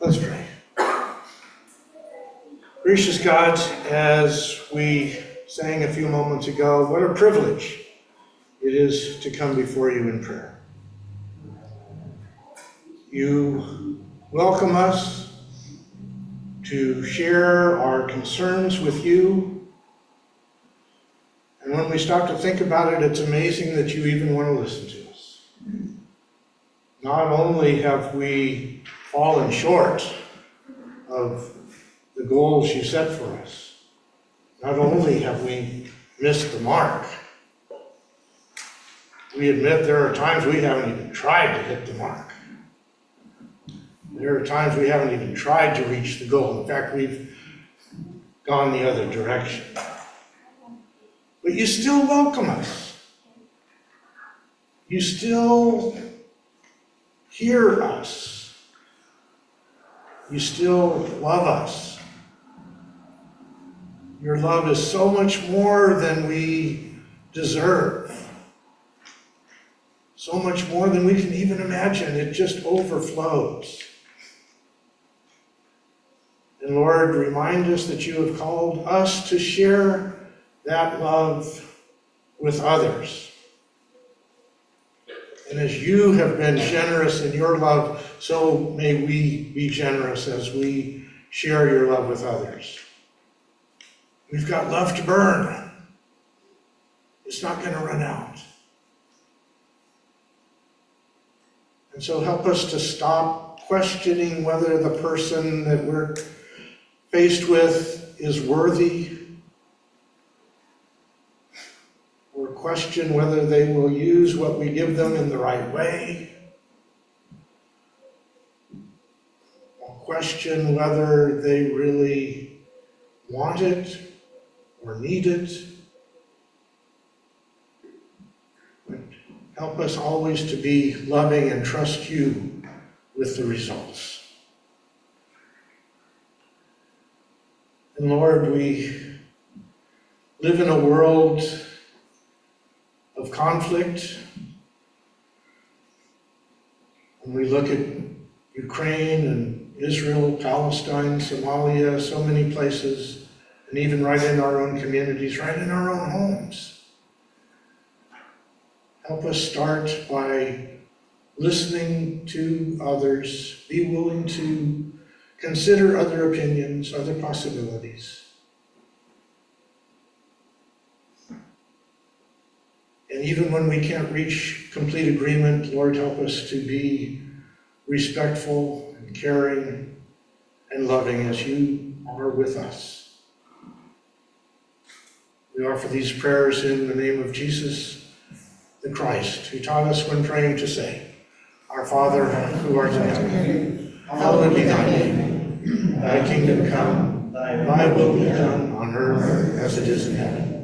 Let's pray. Gracious God, as we sang a few moments ago, what a privilege it is to come before you in prayer. You welcome us to share our concerns with you. And when we stop to think about it, it's amazing that you even want to listen to us. Not only have we fallen short of the goals you set for us, not only have we missed the mark, we admit there are times we haven't even tried to hit the mark. There are times we haven't even tried to reach the goal. In fact, we've gone the other direction. But you still welcome us. You still hear us. You still love us. Your love is so much more than we deserve. So much more than we can even imagine. It just overflows. And Lord, remind us that you have called us to share that love with others. And as you have been generous in your love, so may we be generous as we share your love with others. We've got love to burn. It's not going to run out. And so help us to stop questioning whether the person that we're faced with is worthy or question whether they will use what we give them in the right way, or question whether they really want it or need it. But help us always to be loving and trust you with the results. And Lord, we live in a world of conflict. When we look at Ukraine and Israel, Palestine, Somalia, so many places, and even right in our own communities, right in our own homes. Help us start by listening to others, be willing to consider other opinions, other possibilities. And even when we can't reach complete agreement, Lord, help us to be respectful and caring and loving as you are with us. We offer these prayers in the name of Jesus, the Christ, who taught us when praying to say, Our Father, who art in heaven, hallowed be thy name. Thy kingdom come, thy will be done on earth as it is in heaven.